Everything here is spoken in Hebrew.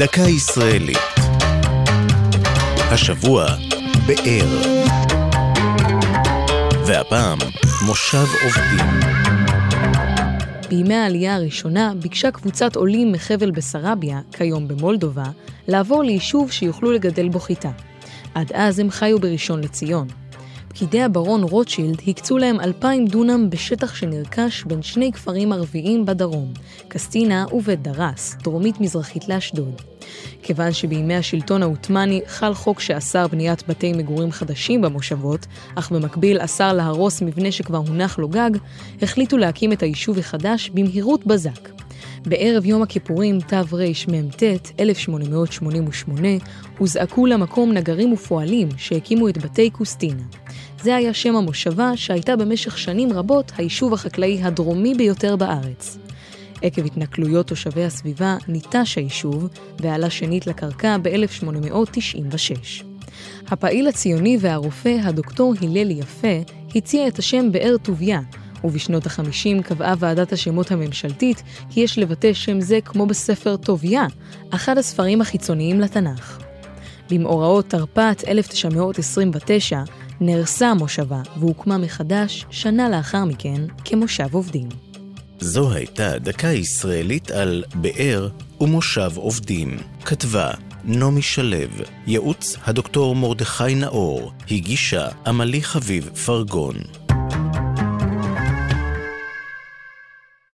דקה ישראלית. השבוע, באר. והפעם, מושב עובדים. בימי העלייה הראשונה ביקשה קבוצת עולים מחבל בסרביה, כיום במולדובה, לעבור ליישוב שיוכלו לגדל בו חיטה. עד אז הם חיו בראשון לציון. פקידי הברון רוטשילד הקצו להם אלפיים דונם בשטח שנרכש בין שני כפרים ערביים בדרום, קסטינה ובית דרס, דרומית-מזרחית לאשדוד. כיוון שבימי השלטון העות'מאני חל חוק שאסר בניית בתי מגורים חדשים במושבות, אך במקביל אסר להרוס מבנה שכבר הונח לו גג, החליטו להקים את היישוב החדש במהירות בזק. בערב יום הכיפורים תרמ"ט, 1888, הוזעקו למקום נגרים ופועלים שהקימו את בתי קוסטינה. זה היה שם המושבה שהייתה במשך שנים רבות היישוב החקלאי הדרומי ביותר בארץ. עקב התנכלויות תושבי הסביבה ניטש היישוב ועלה שנית לקרקע ב-1896. הפעיל הציוני והרופא הדוקטור הלל יפה הציע את השם באר טוביה, ובשנות ה-50 קבעה ועדת השמות הממשלתית כי יש לבטא שם זה כמו בספר טוביה, אחד הספרים החיצוניים לתנ"ך. במאורעות תרפ"ט 1929 נהרסה המושבה והוקמה מחדש שנה לאחר מכן כמושב עובדים. זו הייתה דקה ישראלית על באר ומושב עובדים. כתבה נעמי שלו, ייעוץ הדוקטור מרדכי נאור, הגישה עמלי חביב פרגון.